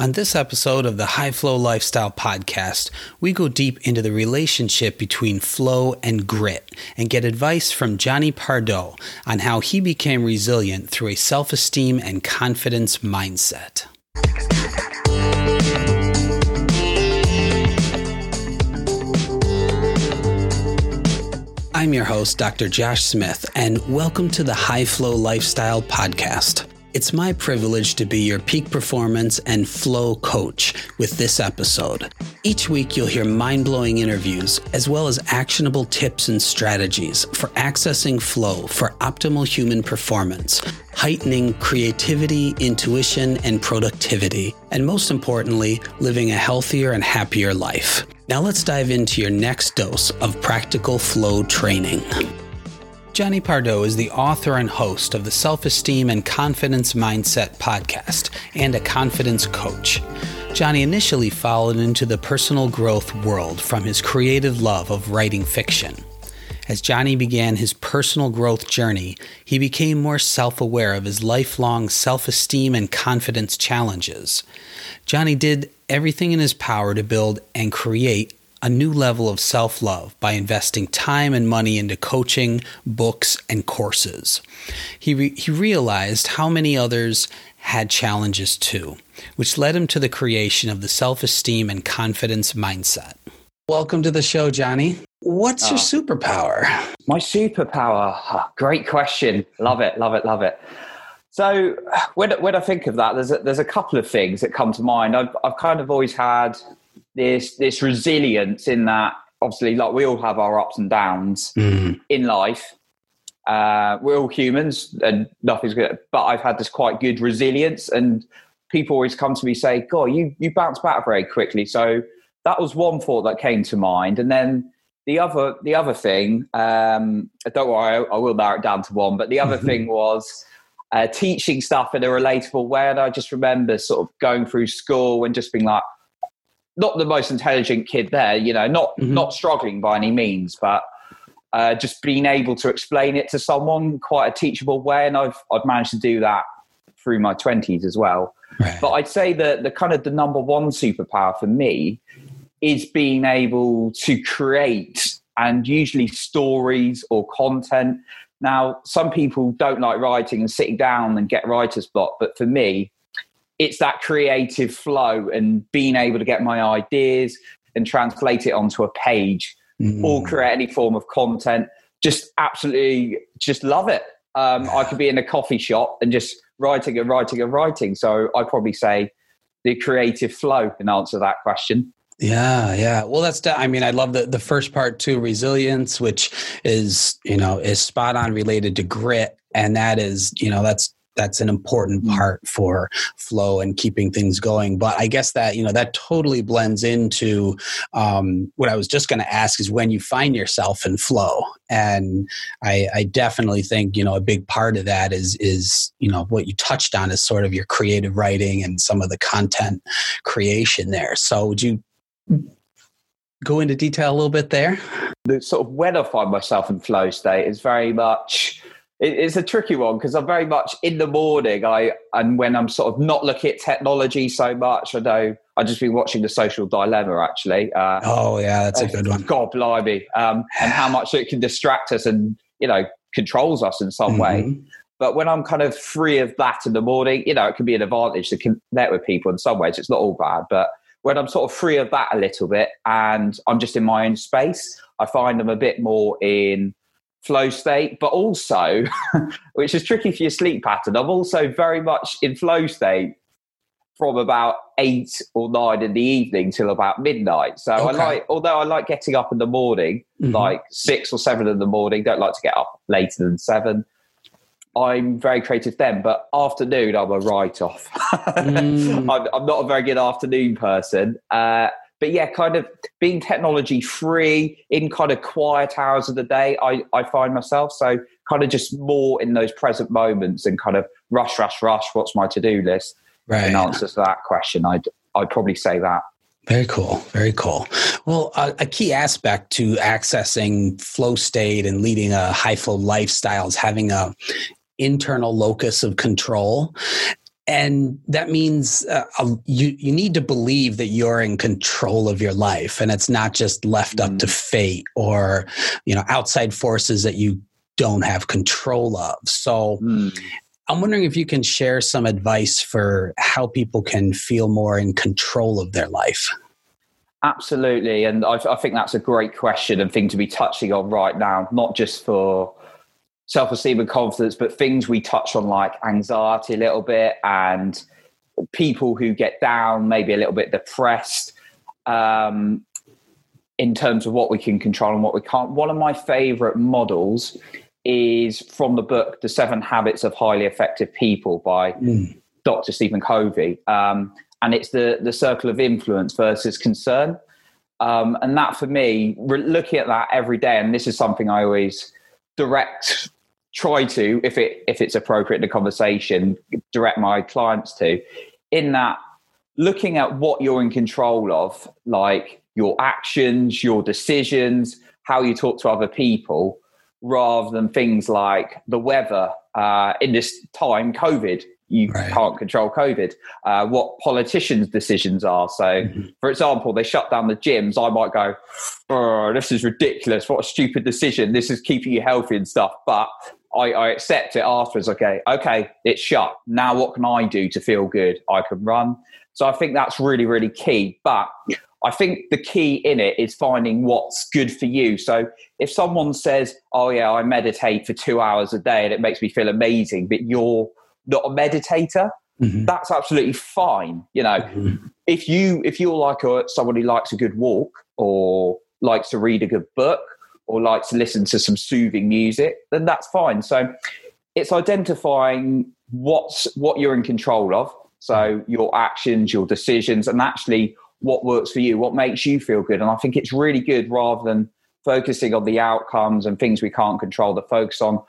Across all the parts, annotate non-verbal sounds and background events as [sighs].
On this episode of the High Flow Lifestyle Podcast, we go deep into the relationship between flow and grit and get advice from Johnny Pardo on how he became resilient through a self esteem and confidence mindset. I'm your host, Dr. Josh Smith, and welcome to the High Flow Lifestyle Podcast. It's my privilege to be your peak performance and flow coach with this episode. Each week, you'll hear mind blowing interviews as well as actionable tips and strategies for accessing flow for optimal human performance, heightening creativity, intuition, and productivity, and most importantly, living a healthier and happier life. Now, let's dive into your next dose of practical flow training. Johnny Pardo is the author and host of the Self Esteem and Confidence Mindset podcast and a confidence coach. Johnny initially followed into the personal growth world from his creative love of writing fiction. As Johnny began his personal growth journey, he became more self aware of his lifelong self esteem and confidence challenges. Johnny did everything in his power to build and create a new level of self love by investing time and money into coaching, books, and courses. He, re- he realized how many others had challenges too, which led him to the creation of the self esteem and confidence mindset. Welcome to the show, Johnny. What's your ah. superpower? My superpower? great question. Love it, love it, love it. So when, when I think of that, there's a, there's a couple of things that come to mind. I've, I've kind of always had this this resilience in that obviously like we all have our ups and downs mm. in life. Uh, we're all humans and nothing's good but i've had this quite good resilience and people always come to me say god you you bounce back very quickly. So that was one thought that came to mind. And then the other the other thing um, don't worry I, I will narrow it down to one but the other [laughs] thing was uh, teaching stuff in a relatable way. And i just remember sort of going through school and just being like not the most intelligent kid there, you know, not mm-hmm. not struggling by any means, but uh, just being able to explain it to someone quite a teachable way, and I've I've managed to do that through my twenties as well. Right. But I'd say that the kind of the number one superpower for me is being able to create and usually stories or content. Now, some people don't like writing and sitting down and get writer's block, but for me, it's that creative flow and being able to get my ideas and translate it onto a page mm. or create any form of content. Just absolutely, just love it. Um, I could be in a coffee shop and just writing and writing and writing. So I'd probably say the creative flow in answer that question. Yeah, yeah. Well, that's. I mean, I love the the first part too, resilience, which is you know is spot on related to grit, and that is you know that's that's an important mm. part for flow and keeping things going. But I guess that you know that totally blends into um, what I was just going to ask is when you find yourself in flow, and I, I definitely think you know a big part of that is is you know what you touched on is sort of your creative writing and some of the content creation there. So would you go into detail a little bit there? The sort of when I find myself in flow state is very much it's a tricky one because I'm very much in the morning. I and when I'm sort of not looking at technology so much, I know I've just been watching the Social Dilemma actually. Uh, oh yeah, that's a good one. God blimey, um, and how much it can distract us and you know controls us in some mm-hmm. way. But when I'm kind of free of that in the morning, you know, it can be an advantage to connect with people in some ways. It's not all bad, but when I'm sort of free of that a little bit and I'm just in my own space, I find I'm a bit more in flow state, but also, [laughs] which is tricky for your sleep pattern, I'm also very much in flow state from about eight or nine in the evening till about midnight. So okay. I like, although I like getting up in the morning, mm-hmm. like six or seven in the morning, don't like to get up later than seven. I'm very creative then, but afternoon I'm a write off. [laughs] mm. I'm, I'm, not a very good afternoon person. Uh, but yeah, kind of being technology free in kind of quiet hours of the day, I, I find myself. So kind of just more in those present moments and kind of rush, rush, rush. What's my to do list? Right. In answer to that question, I'd, I'd probably say that. Very cool. Very cool. Well, a, a, key aspect to accessing flow state and leading a high flow lifestyle is having a internal locus of control and that means uh, you you need to believe that you're in control of your life and it's not just left up to mm. fate or you know outside forces that you don't have control of so mm. i'm wondering if you can share some advice for how people can feel more in control of their life absolutely and I, I think that's a great question and thing to be touching on right now not just for self-esteem and confidence, but things we touch on like anxiety a little bit and people who get down, maybe a little bit depressed, um, in terms of what we can control and what we can't. One of my favorite models is from the book The Seven Habits of Highly Effective People by mm. Dr. Stephen Covey. Um, and it's the, the circle of influence versus concern. Um, and that for me, looking at that every day, and this is something I always direct try to, if it if it's appropriate in the conversation, direct my clients to, in that looking at what you're in control of, like your actions, your decisions, how you talk to other people, rather than things like the weather. Uh, in this time, COVID, you right. can't control COVID. Uh, what politicians' decisions are. So, mm-hmm. for example, they shut down the gyms. I might go, oh, "This is ridiculous! What a stupid decision! This is keeping you healthy and stuff." But I, I accept it afterwards. Okay, okay, it's shut. Now, what can I do to feel good? I can run. So I think that's really, really key. But I think the key in it is finding what's good for you. So if someone says, "Oh yeah, I meditate for two hours a day and it makes me feel amazing," but you're not a meditator, mm-hmm. that's absolutely fine. You know, mm-hmm. if you if you're like a, someone who likes a good walk or likes to read a good book or like to listen to some soothing music, then that's fine. So it's identifying what's what you're in control of. So your actions, your decisions, and actually what works for you, what makes you feel good. And I think it's really good rather than focusing on the outcomes and things we can't control, to focus on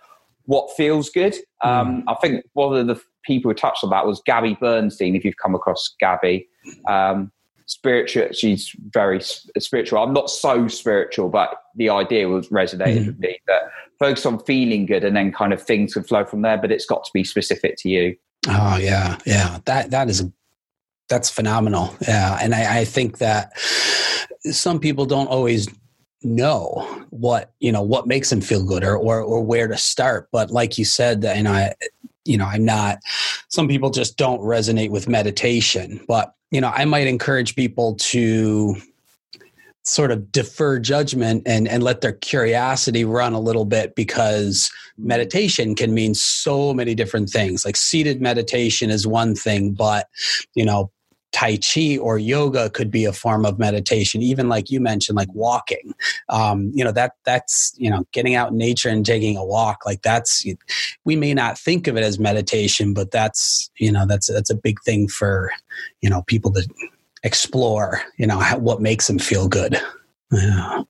what feels good. Um, mm. I think one of the people who touched on that was Gabby Bernstein, if you've come across Gabby. Um, spiritual. She's very spiritual. I'm not so spiritual, but the idea was resonated mm-hmm. with me that focus on feeling good and then kind of things can flow from there. But it's got to be specific to you. Oh yeah, yeah. That that is a that's phenomenal. Yeah, and I, I think that some people don't always know what you know what makes them feel good or or, or where to start. But like you said, that and I you know i'm not some people just don't resonate with meditation but you know i might encourage people to sort of defer judgment and and let their curiosity run a little bit because meditation can mean so many different things. Like seated meditation is one thing but you know tai chi or yoga could be a form of meditation even like you mentioned like walking um, you know that that's you know getting out in nature and taking a walk like that's we may not think of it as meditation but that's you know that's that's a big thing for you know people to explore you know how, what makes them feel good yeah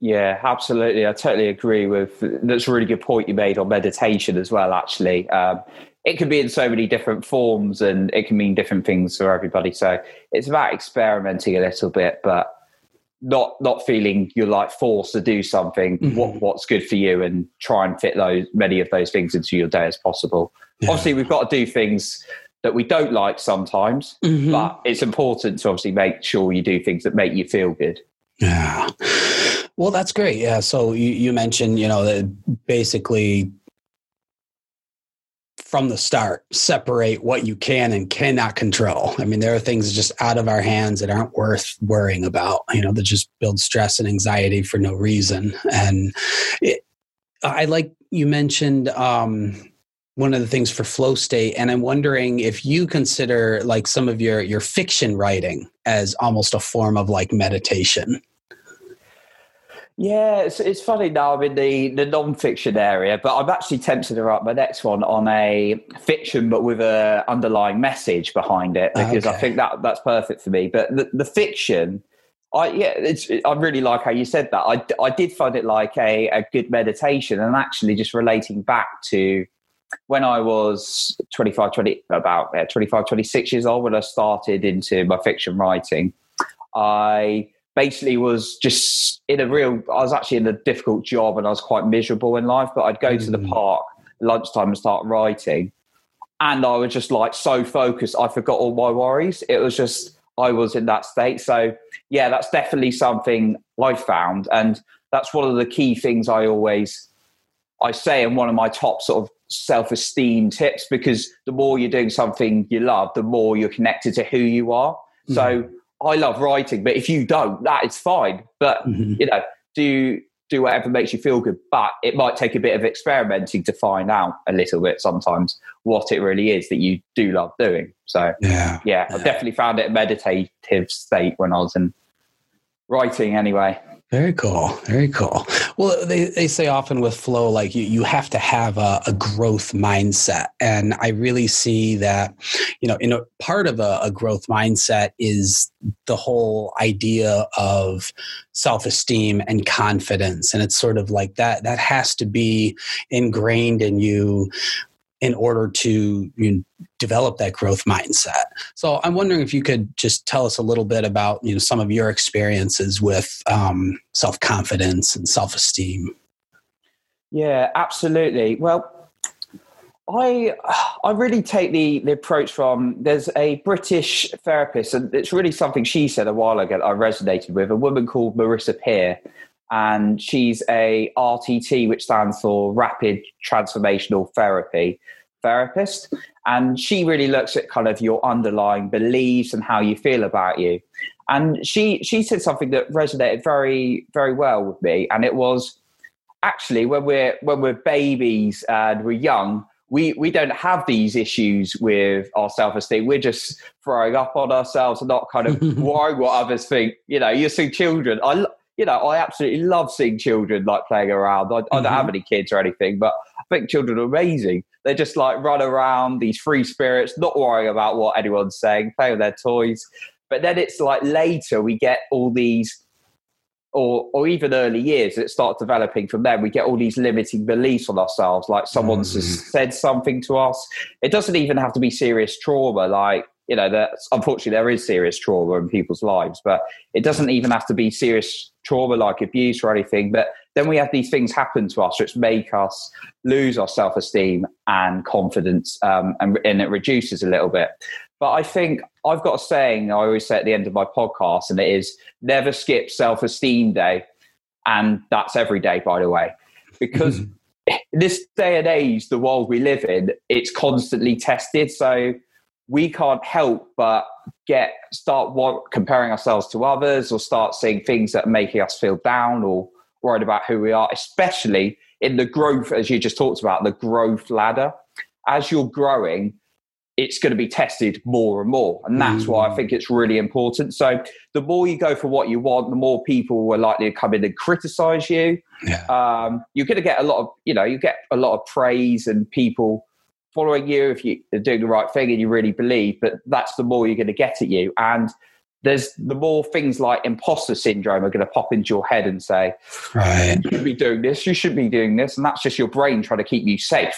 yeah, absolutely. I totally agree with. That's a really good point you made on meditation as well. Actually, um, it can be in so many different forms and it can mean different things for everybody. So it's about experimenting a little bit, but not not feeling you're like forced to do something. Mm-hmm. What what's good for you and try and fit those many of those things into your day as possible. Yeah. Obviously, we've got to do things that we don't like sometimes, mm-hmm. but it's important to obviously make sure you do things that make you feel good. Yeah. Well, that's great. Yeah. So you, you mentioned, you know, that basically from the start separate what you can and cannot control. I mean, there are things just out of our hands that aren't worth worrying about, you know, that just build stress and anxiety for no reason. And it, I like you mentioned um, one of the things for flow state, and I'm wondering if you consider like some of your your fiction writing as almost a form of like meditation. Yeah, it's, it's funny now I'm in the, the non-fiction area, but I'm actually tempted to write my next one on a fiction, but with a underlying message behind it, ah, because okay. I think that that's perfect for me. But the, the fiction, I yeah, it's I really like how you said that. I, I did find it like a, a good meditation, and actually just relating back to when I was 25, 20, about yeah, 25, 26 years old when I started into my fiction writing, I basically was just in a real i was actually in a difficult job and i was quite miserable in life but i'd go mm. to the mm. park lunchtime and start writing and I was just like so focused, I forgot all my worries. It was just I was in that state. So yeah, that's definitely something I found, and that's one of the key things I always I say in one of my top sort of self esteem tips because the more you're doing something you love, the more you're connected to who you are. Mm-hmm. So I love writing, but if you don't, that is fine. But mm-hmm. you know, do do whatever makes you feel good. But it might take a bit of experimenting to find out a little bit sometimes what it really is that you do love doing. So yeah, yeah, yeah. I definitely found it a meditative state when I was in writing anyway. Very cool. Very cool. Well, they, they say often with flow, like you, you have to have a, a growth mindset. And I really see that, you know, in a part of a, a growth mindset is the whole idea of self-esteem and confidence. And it's sort of like that, that has to be ingrained in you in order to you know, develop that growth mindset. So I'm wondering if you could just tell us a little bit about you know some of your experiences with um, self confidence and self esteem. Yeah, absolutely. Well. I I really take the, the approach from there's a British therapist and it's really something she said a while ago that I resonated with a woman called Marissa Peer and she's a RTT, which stands for Rapid Transformational Therapy therapist. And she really looks at kind of your underlying beliefs and how you feel about you. And she she said something that resonated very very well with me, and it was actually when we're when we're babies and we're young, we we don't have these issues with our self esteem. We're just throwing up on ourselves and not kind of [laughs] worrying what others think. You know, you see children. I you know, I absolutely love seeing children like playing around. I, I don't mm-hmm. have any kids or anything, but I think children are amazing. They just like run around, these free spirits, not worrying about what anyone's saying, play with their toys. But then it's like later we get all these, or or even early years that start developing from there. We get all these limiting beliefs on ourselves, like someone's mm-hmm. said something to us. It doesn't even have to be serious trauma, like you know that unfortunately there is serious trauma in people's lives but it doesn't even have to be serious trauma like abuse or anything but then we have these things happen to us which make us lose our self-esteem and confidence um, and, and it reduces a little bit. But i think i've got a saying i always say at the end of my podcast and it is never skip self-esteem day and that's every day by the way. Because in [laughs] this day and age the world we live in it's constantly tested so we can't help but get start comparing ourselves to others or start seeing things that are making us feel down or worried about who we are, especially in the growth, as you just talked about, the growth ladder. As you're growing, it's going to be tested more and more. And that's mm. why I mm. think it's really important. So the more you go for what you want, the more people are likely to come in and criticize you. Yeah. Um, you're going to get a lot of, you know, you get a lot of praise and people following you if you're doing the right thing and you really believe, but that's the more you're going to get at you. And there's the more things like imposter syndrome are going to pop into your head and say, right. you should be doing this, you should be doing this. And that's just your brain trying to keep you safe.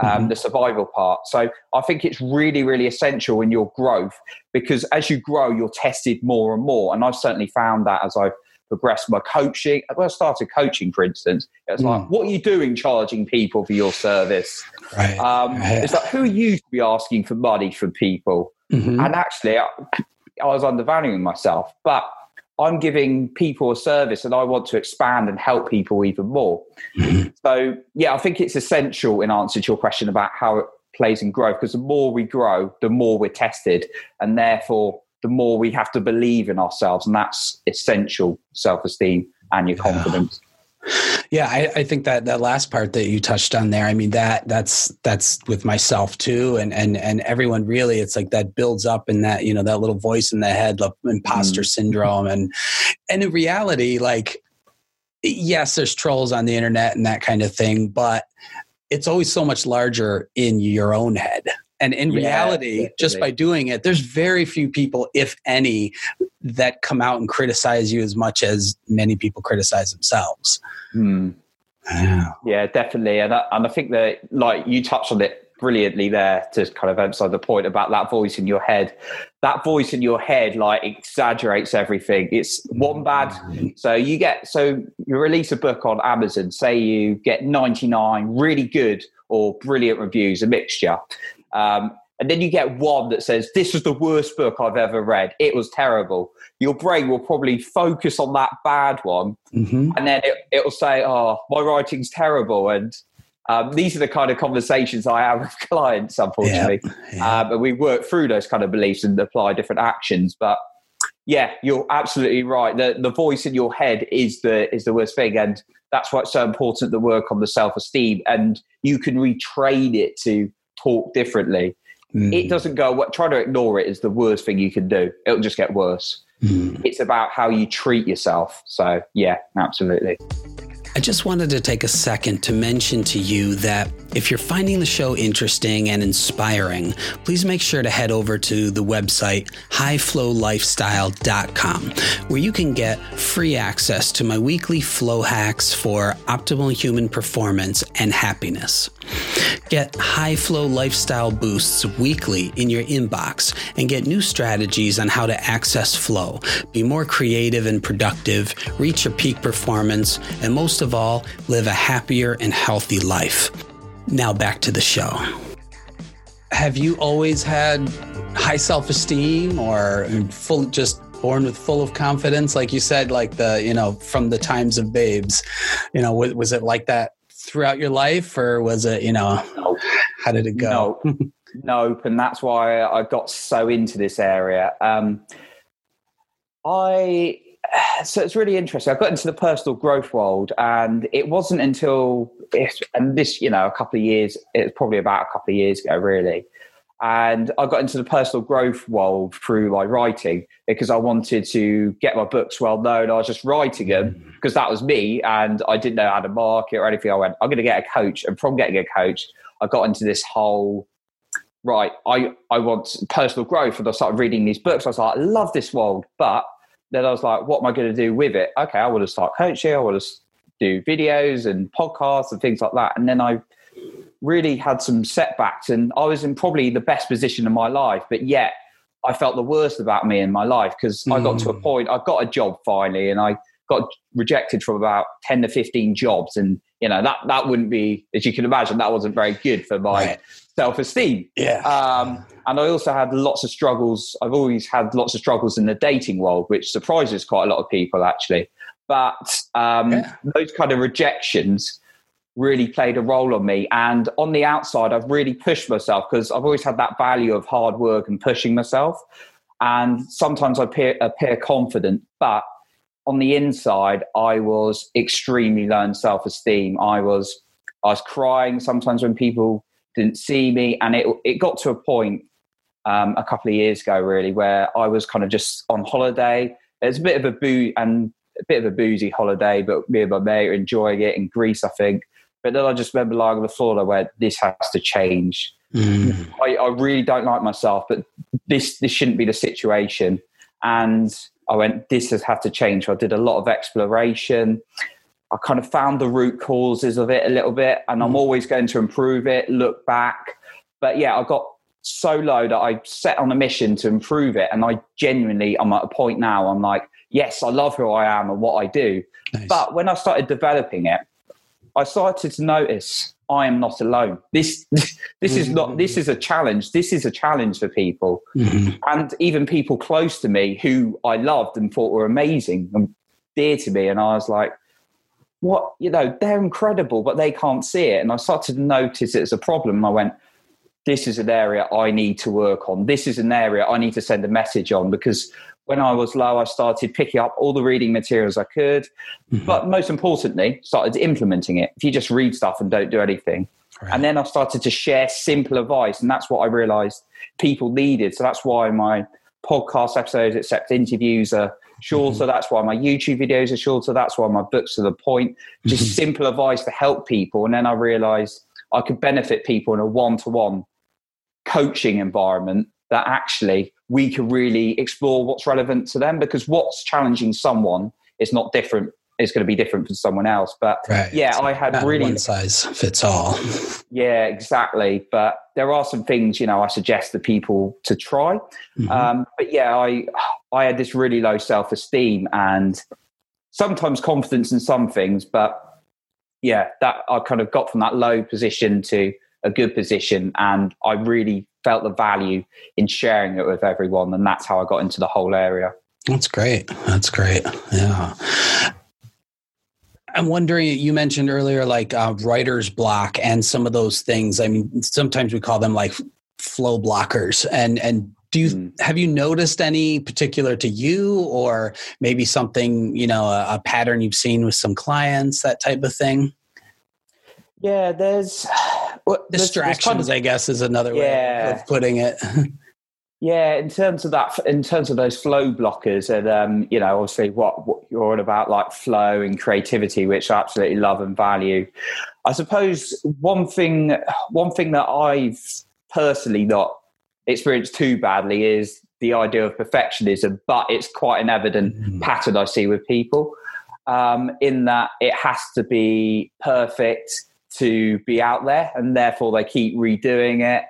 Um, mm-hmm. the survival part. So I think it's really, really essential in your growth because as you grow, you're tested more and more. And I've certainly found that as I've progressed my coaching. When I started coaching, for instance, it was mm. like, what are you doing charging people for your service? Right. Um, right. It's like, who are you to be asking for money from people? Mm-hmm. And actually, I, I was undervaluing myself, but I'm giving people a service and I want to expand and help people even more. Mm-hmm. So, yeah, I think it's essential in answer to your question about how it plays in growth because the more we grow, the more we're tested. And therefore, the more we have to believe in ourselves. And that's essential self esteem and your [sighs] confidence. Yeah, I, I, think that that last part that you touched on there, I mean that that's that's with myself too, and and and everyone really, it's like that builds up in that you know that little voice in the head, the imposter mm. syndrome, and and in reality, like yes, there's trolls on the internet and that kind of thing, but it's always so much larger in your own head. And in yeah, reality, definitely. just by doing it, there's very few people, if any, that come out and criticize you as much as many people criticize themselves. Hmm. Yeah. yeah, definitely. And I, and I think that, like, you touched on it brilliantly there to kind of emphasize the point about that voice in your head. That voice in your head like exaggerates everything. It's one bad. So you get so you release a book on Amazon. Say you get ninety nine really good or brilliant reviews, a mixture, Um, and then you get one that says, This is the worst book I've ever read. It was terrible. Your brain will probably focus on that bad one. Mm-hmm. And then it, will say, Oh, my writing's terrible. And um, these are the kind of conversations I have with [laughs] clients, unfortunately. Yeah. Um, and we work through those kind of beliefs and apply different actions. But yeah, you're absolutely right. The, the voice in your head is the is the worst thing. And that's why it's so important to work on the self esteem. And you can retrain it to talk differently. Mm. It doesn't go, what, try to ignore it is the worst thing you can do. It'll just get worse. Mm. It's about how you treat yourself. So, yeah, absolutely. I just wanted to take a second to mention to you that if you're finding the show interesting and inspiring, please make sure to head over to the website highflowlifestyle.com, where you can get free access to my weekly flow hacks for optimal human performance and happiness. Get high flow lifestyle boosts weekly in your inbox and get new strategies on how to access flow, be more creative and productive, reach your peak performance, and most of all, live a happier and healthy life. Now back to the show. Have you always had high self esteem or full, just born with full of confidence? Like you said, like the, you know, from the times of babes, you know, was it like that throughout your life or was it, you know, how did it go? No. [laughs] nope. And that's why I got so into this area. Um, I, [sighs] so it's really interesting. I got into the personal growth world, and it wasn't until and this, you know, a couple of years. It's probably about a couple of years ago, really. And I got into the personal growth world through my writing because I wanted to get my books well known. I was just writing them mm. because that was me, and I didn't know how to market or anything. I went, I'm going to get a coach, and from getting a coach, I got into this whole right. I I want personal growth, and I started reading these books. I was like, I love this world, but then I was like, what am I going to do with it? Okay, I want to start coaching. I want to do videos and podcasts and things like that. And then I really had some setbacks, and I was in probably the best position in my life, but yet I felt the worst about me in my life because mm. I got to a mm. point, I got a job finally, and I got rejected from about 10 to 15 jobs. And, you know, that, that wouldn't be, as you can imagine, that wasn't very good for my right. Self esteem. Yeah. Um, and I also had lots of struggles. I've always had lots of struggles in the dating world, which surprises quite a lot of people, actually. But um, yeah. those kind of rejections really played a role on me. And on the outside, I've really pushed myself because I've always had that value of hard work and pushing myself. And sometimes I appear, appear confident, but on the inside, I was extremely low in self esteem. I was I was crying sometimes when people didn't see me, and it it got to a point um, a couple of years ago, really, where I was kind of just on holiday. It was a bit of a boo and a bit of a boozy holiday, but me and my mate are enjoying it in Greece, I think. But then I just remember lying on the floor and I went, "This has to change." Mm. I, I really don't like myself, but this this shouldn't be the situation. And I went, this has had to change. So I did a lot of exploration. I kind of found the root causes of it a little bit, and I'm mm. always going to improve it, look back. But yeah, I got so low that I set on a mission to improve it. And I genuinely, I'm at a point now, I'm like, yes, I love who I am and what I do. Nice. But when I started developing it, I started to notice I am not alone. This [laughs] this is not this is a challenge. This is a challenge for people, mm-hmm. and even people close to me who I loved and thought were amazing and dear to me. And I was like, "What? You know, they're incredible, but they can't see it." And I started to notice it as a problem. And I went, "This is an area I need to work on. This is an area I need to send a message on because when I was low, I started picking up all the reading materials I could, mm-hmm. but most importantly, started implementing it. If you just read stuff and don't do anything. Right. And then I started to share simple advice, and that's what I realized people needed. So that's why my podcast episodes, except interviews, are shorter. Mm-hmm. That's why my YouTube videos are shorter. That's why my books are the point. Just mm-hmm. simple advice to help people. And then I realized I could benefit people in a one to one coaching environment that actually we can really explore what's relevant to them because what's challenging someone is not different is going to be different for someone else but right. yeah i had really one size fits all [laughs] yeah exactly but there are some things you know i suggest to people to try mm-hmm. um, but yeah i i had this really low self-esteem and sometimes confidence in some things but yeah that i kind of got from that low position to a good position. And I really felt the value in sharing it with everyone. And that's how I got into the whole area. That's great. That's great. Yeah. I'm wondering, you mentioned earlier like uh, writer's block and some of those things. I mean, sometimes we call them like flow blockers. And, and do you mm. have you noticed any particular to you or maybe something, you know, a, a pattern you've seen with some clients, that type of thing? Yeah, there's [sighs] well, distractions. There's kind of, I guess is another yeah. way of putting it. [laughs] yeah, in terms of that, in terms of those flow blockers, and um, you know, obviously, what, what you're on about, like flow and creativity, which I absolutely love and value. I suppose one thing, one thing that I've personally not experienced too badly is the idea of perfectionism, but it's quite an evident mm. pattern I see with people. Um, in that it has to be perfect to be out there, and therefore they keep redoing it.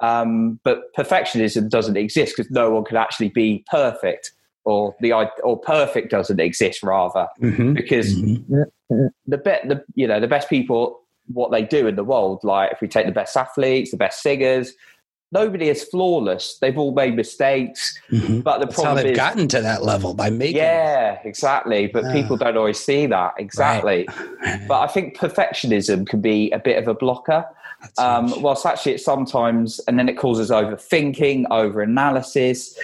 Um, but perfectionism doesn't exist because no one can actually be perfect, or the or perfect doesn't exist rather, mm-hmm. because mm-hmm. the bet the you know the best people what they do in the world, like if we take the best athletes, the best singers, nobody is flawless. They've all made mistakes, mm-hmm. but the That's problem how they've is, gotten to that level by making. Yeah, exactly. But yeah. people don't always see that exactly. Right. [laughs] but I think perfectionism can be a bit of a blocker. Um, whilst actually, it sometimes, and then it causes overthinking, over analysis.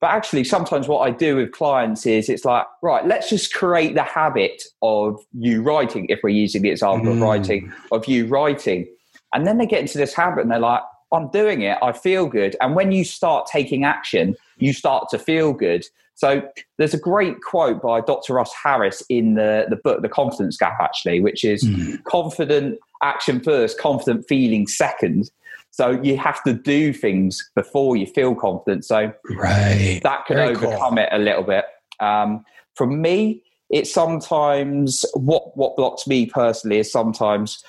But actually, sometimes what I do with clients is it's like, right, let's just create the habit of you writing, if we're using the example mm. of writing, of you writing. And then they get into this habit and they're like, I'm doing it. I feel good. And when you start taking action, you start to feel good. So there's a great quote by Dr. Russ Harris in the, the book, The Confidence Gap, actually, which is mm. confident action first, confident feeling second. So you have to do things before you feel confident. So right. that can Very overcome cool. it a little bit. Um, for me, it's sometimes what what blocks me personally is sometimes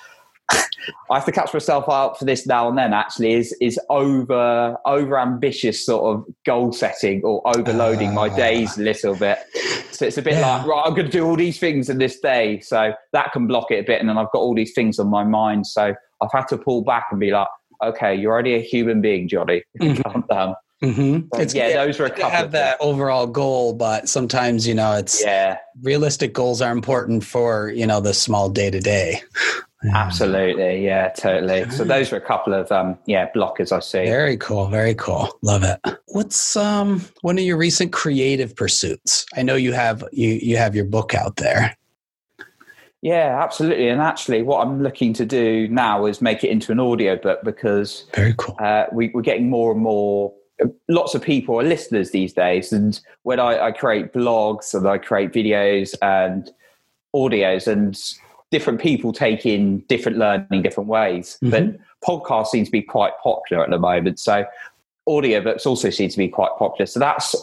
I have to catch myself out for this now and then. Actually, is is over over ambitious sort of goal setting or overloading uh, my ah. days a little bit. So it's a bit yeah. like right, I'm going to do all these things in this day, so that can block it a bit. And then I've got all these things on my mind, so I've had to pull back and be like, okay, you're already a human being, Johnny. [laughs] Mm-hmm. Calm down. Mm-hmm. It's, yeah, those are a couple. Have that overall goal, but sometimes you know it's yeah. Realistic goals are important for you know the small day to day. Absolutely, yeah, totally. So those are a couple of um, yeah blockers I see. Very cool, very cool. Love it. What's um one of your recent creative pursuits? I know you have you you have your book out there. Yeah, absolutely. And actually, what I'm looking to do now is make it into an audio book because very cool. Uh, we, we're getting more and more. Lots of people are listeners these days, and when I, I create blogs and I create videos and audios, and different people take in different learning different ways. Mm-hmm. But podcasts seem to be quite popular at the moment. So audiobooks also seem to be quite popular. So that's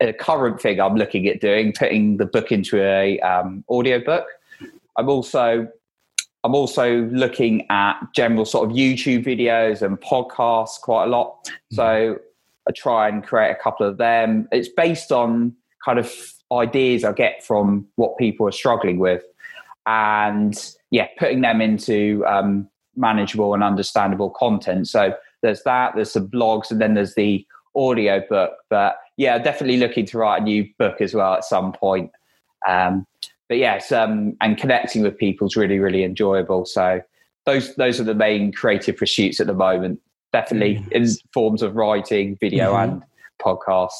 a current thing I'm looking at doing, putting the book into a um, audiobook. I'm also I'm also looking at general sort of YouTube videos and podcasts quite a lot. Mm-hmm. So I try and create a couple of them. It's based on kind of ideas I get from what people are struggling with and yeah, putting them into um, manageable and understandable content. So there's that, there's the blogs, and then there's the audio book. But yeah, definitely looking to write a new book as well at some point. Um, but yes, um, and connecting with people is really, really enjoyable. So those those are the main creative pursuits at the moment. Definitely mm. in forms of writing, video, mm-hmm. and podcast.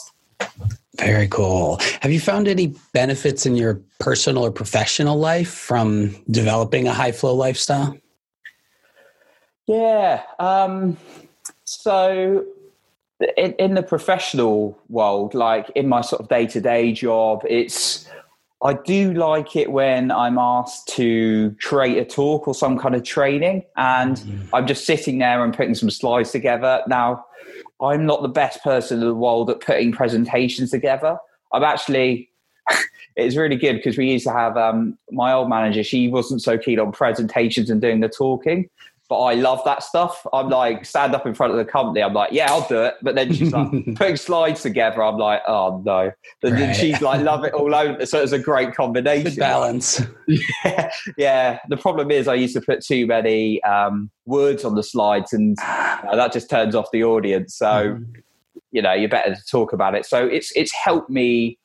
Very cool. Have you found any benefits in your personal or professional life from developing a high flow lifestyle? Yeah. Um, so, in, in the professional world, like in my sort of day to day job, it's I do like it when I'm asked to create a talk or some kind of training, and mm-hmm. I'm just sitting there and putting some slides together. Now, I'm not the best person in the world at putting presentations together. I'm actually, [laughs] it's really good because we used to have um, my old manager, she wasn't so keen on presentations and doing the talking. But I love that stuff. I'm like, stand up in front of the company. I'm like, yeah, I'll do it. But then she's like [laughs] putting slides together. I'm like, oh no. And then she's like, love it all over. So it's a great combination. Good balance. [laughs] yeah, yeah. The problem is, I used to put too many um, words on the slides, and uh, that just turns off the audience. So Mhm. you know, you're better to talk about it. So it's it's helped me.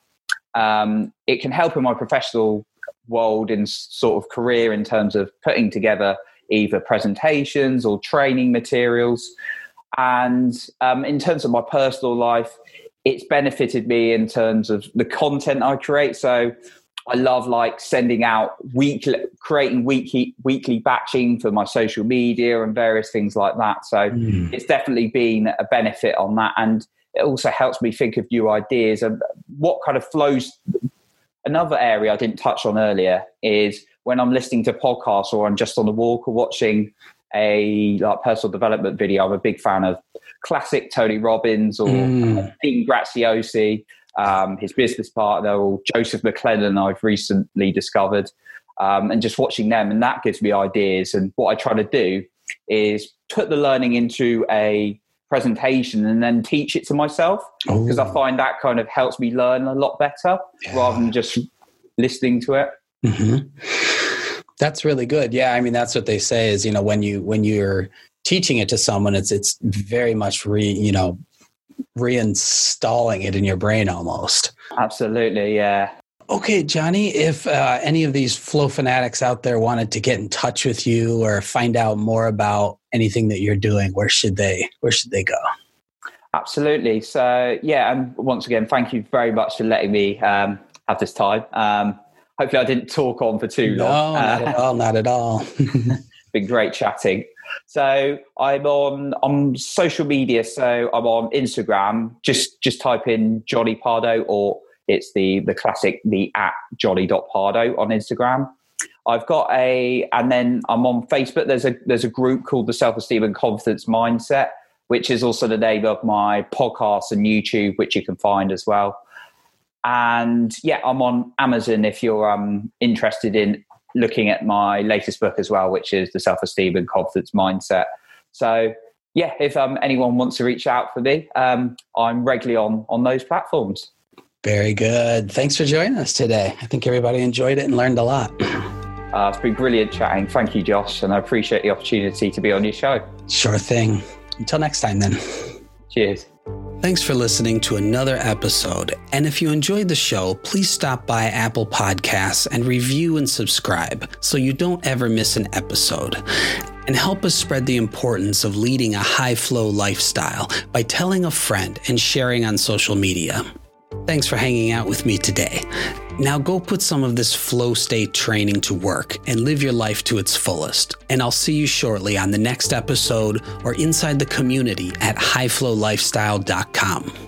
Um, it can help in my professional world in sort of career in terms of putting together either presentations or training materials, and um, in terms of my personal life, it's benefited me in terms of the content I create. So I love like sending out weekly, creating weekly weekly batching for my social media and various things like that. So Mm. it's definitely been a benefit on that, and it also helps me think of new ideas and what kind of flows. Another area I didn't touch on earlier is when I'm listening to podcasts or I'm just on a walk or watching a like personal development video. I'm a big fan of classic Tony Robbins or Mm. Dean Graziosi, um, his business partner, or Joseph McClendon, I've recently discovered, um, and just watching them, and that gives me ideas. And what I try to do is put the learning into a presentation and then teach it to myself because I find that kind of helps me learn a lot better Yeah. rather than just listening to it. Mhm. That's really good. Yeah, I mean that's what they say is you know when you when you're teaching it to someone, it's it's very much re you know reinstalling it in your brain almost. Absolutely, yeah. Okay, Johnny, if uh, any of these flow fanatics out there wanted to get in touch with you or find out more about anything that you're doing, where should they where should they go? Absolutely. So, yeah, and once again, thank you very much for letting me um, have this time. Um, hopefully, I didn't talk on for too No, long. not Uh, at all, not at all. [laughs] [laughs] been great chatting. So I'm on on social media. So I'm on Instagram. Just just type in Johnny Pardo, or it's the the classic the at Johnny.pardo on Instagram. I've got a, and then I'm on Facebook. There's a there's a group called the Self Esteem and Confidence Mindset, which is also the name of my podcast and YouTube, which you can find as well. And yeah, I'm on Amazon if you're um, interested in looking at my latest book as well, which is the Self Esteem and Confidence Mindset. So yeah, if um, anyone wants to reach out for me, um, I'm regularly on on those platforms. Very good. Thanks for joining us today. I think everybody enjoyed it and learned a lot. Uh, it's been brilliant chatting. Thank you, Josh, and I appreciate the opportunity to be on your show. Sure thing. Until next time, then. Cheers. Thanks for listening to another episode. And if you enjoyed the show, please stop by Apple Podcasts and review and subscribe so you don't ever miss an episode. And help us spread the importance of leading a high flow lifestyle by telling a friend and sharing on social media. Thanks for hanging out with me today. Now go put some of this flow state training to work and live your life to its fullest. And I'll see you shortly on the next episode or inside the community at highflowlifestyle.com.